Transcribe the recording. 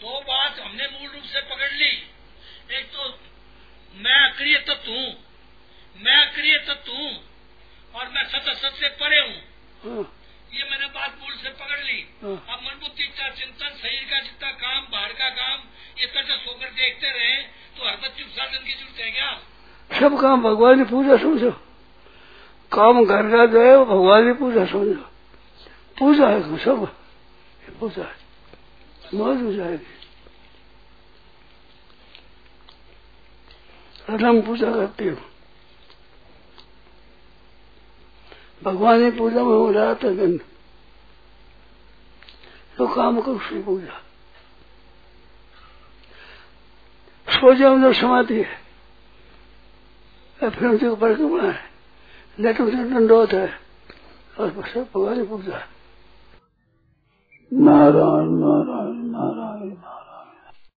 दो बात हमने मूल रूप से पकड़ ली। एक तो मैं अक्रिय तत्व हूँ। मैं अक्रिय तत्व हूँ और मैं सत सत से परे हूँ। हाँ, ये मैंने बात मूल से पकड़ ली। हाँ। अब मन बुद्धि इच्छा चिंतन शरीर का जितना काम बाहर का काम ये तरह सोकर देखते रहे तो हर बच्चे साधन की ज़रूरत है क्या? सब काम भगवान की पूजा समझो। काम घर का जो है वो भगवान की पूजा समझो। पूजा है सब। पूजा है। मौज हो जाएगी रंग पूजा करती हूँ। भगवान की पूजा में हो रहा था दिन। तो काम करो उसकी पूजा। सो जाओ जब समाधि है। या फिर उनके परिक्रमा है। लेटो से दंडोत है। और सब भगवान की पूजा नारायण नारायण।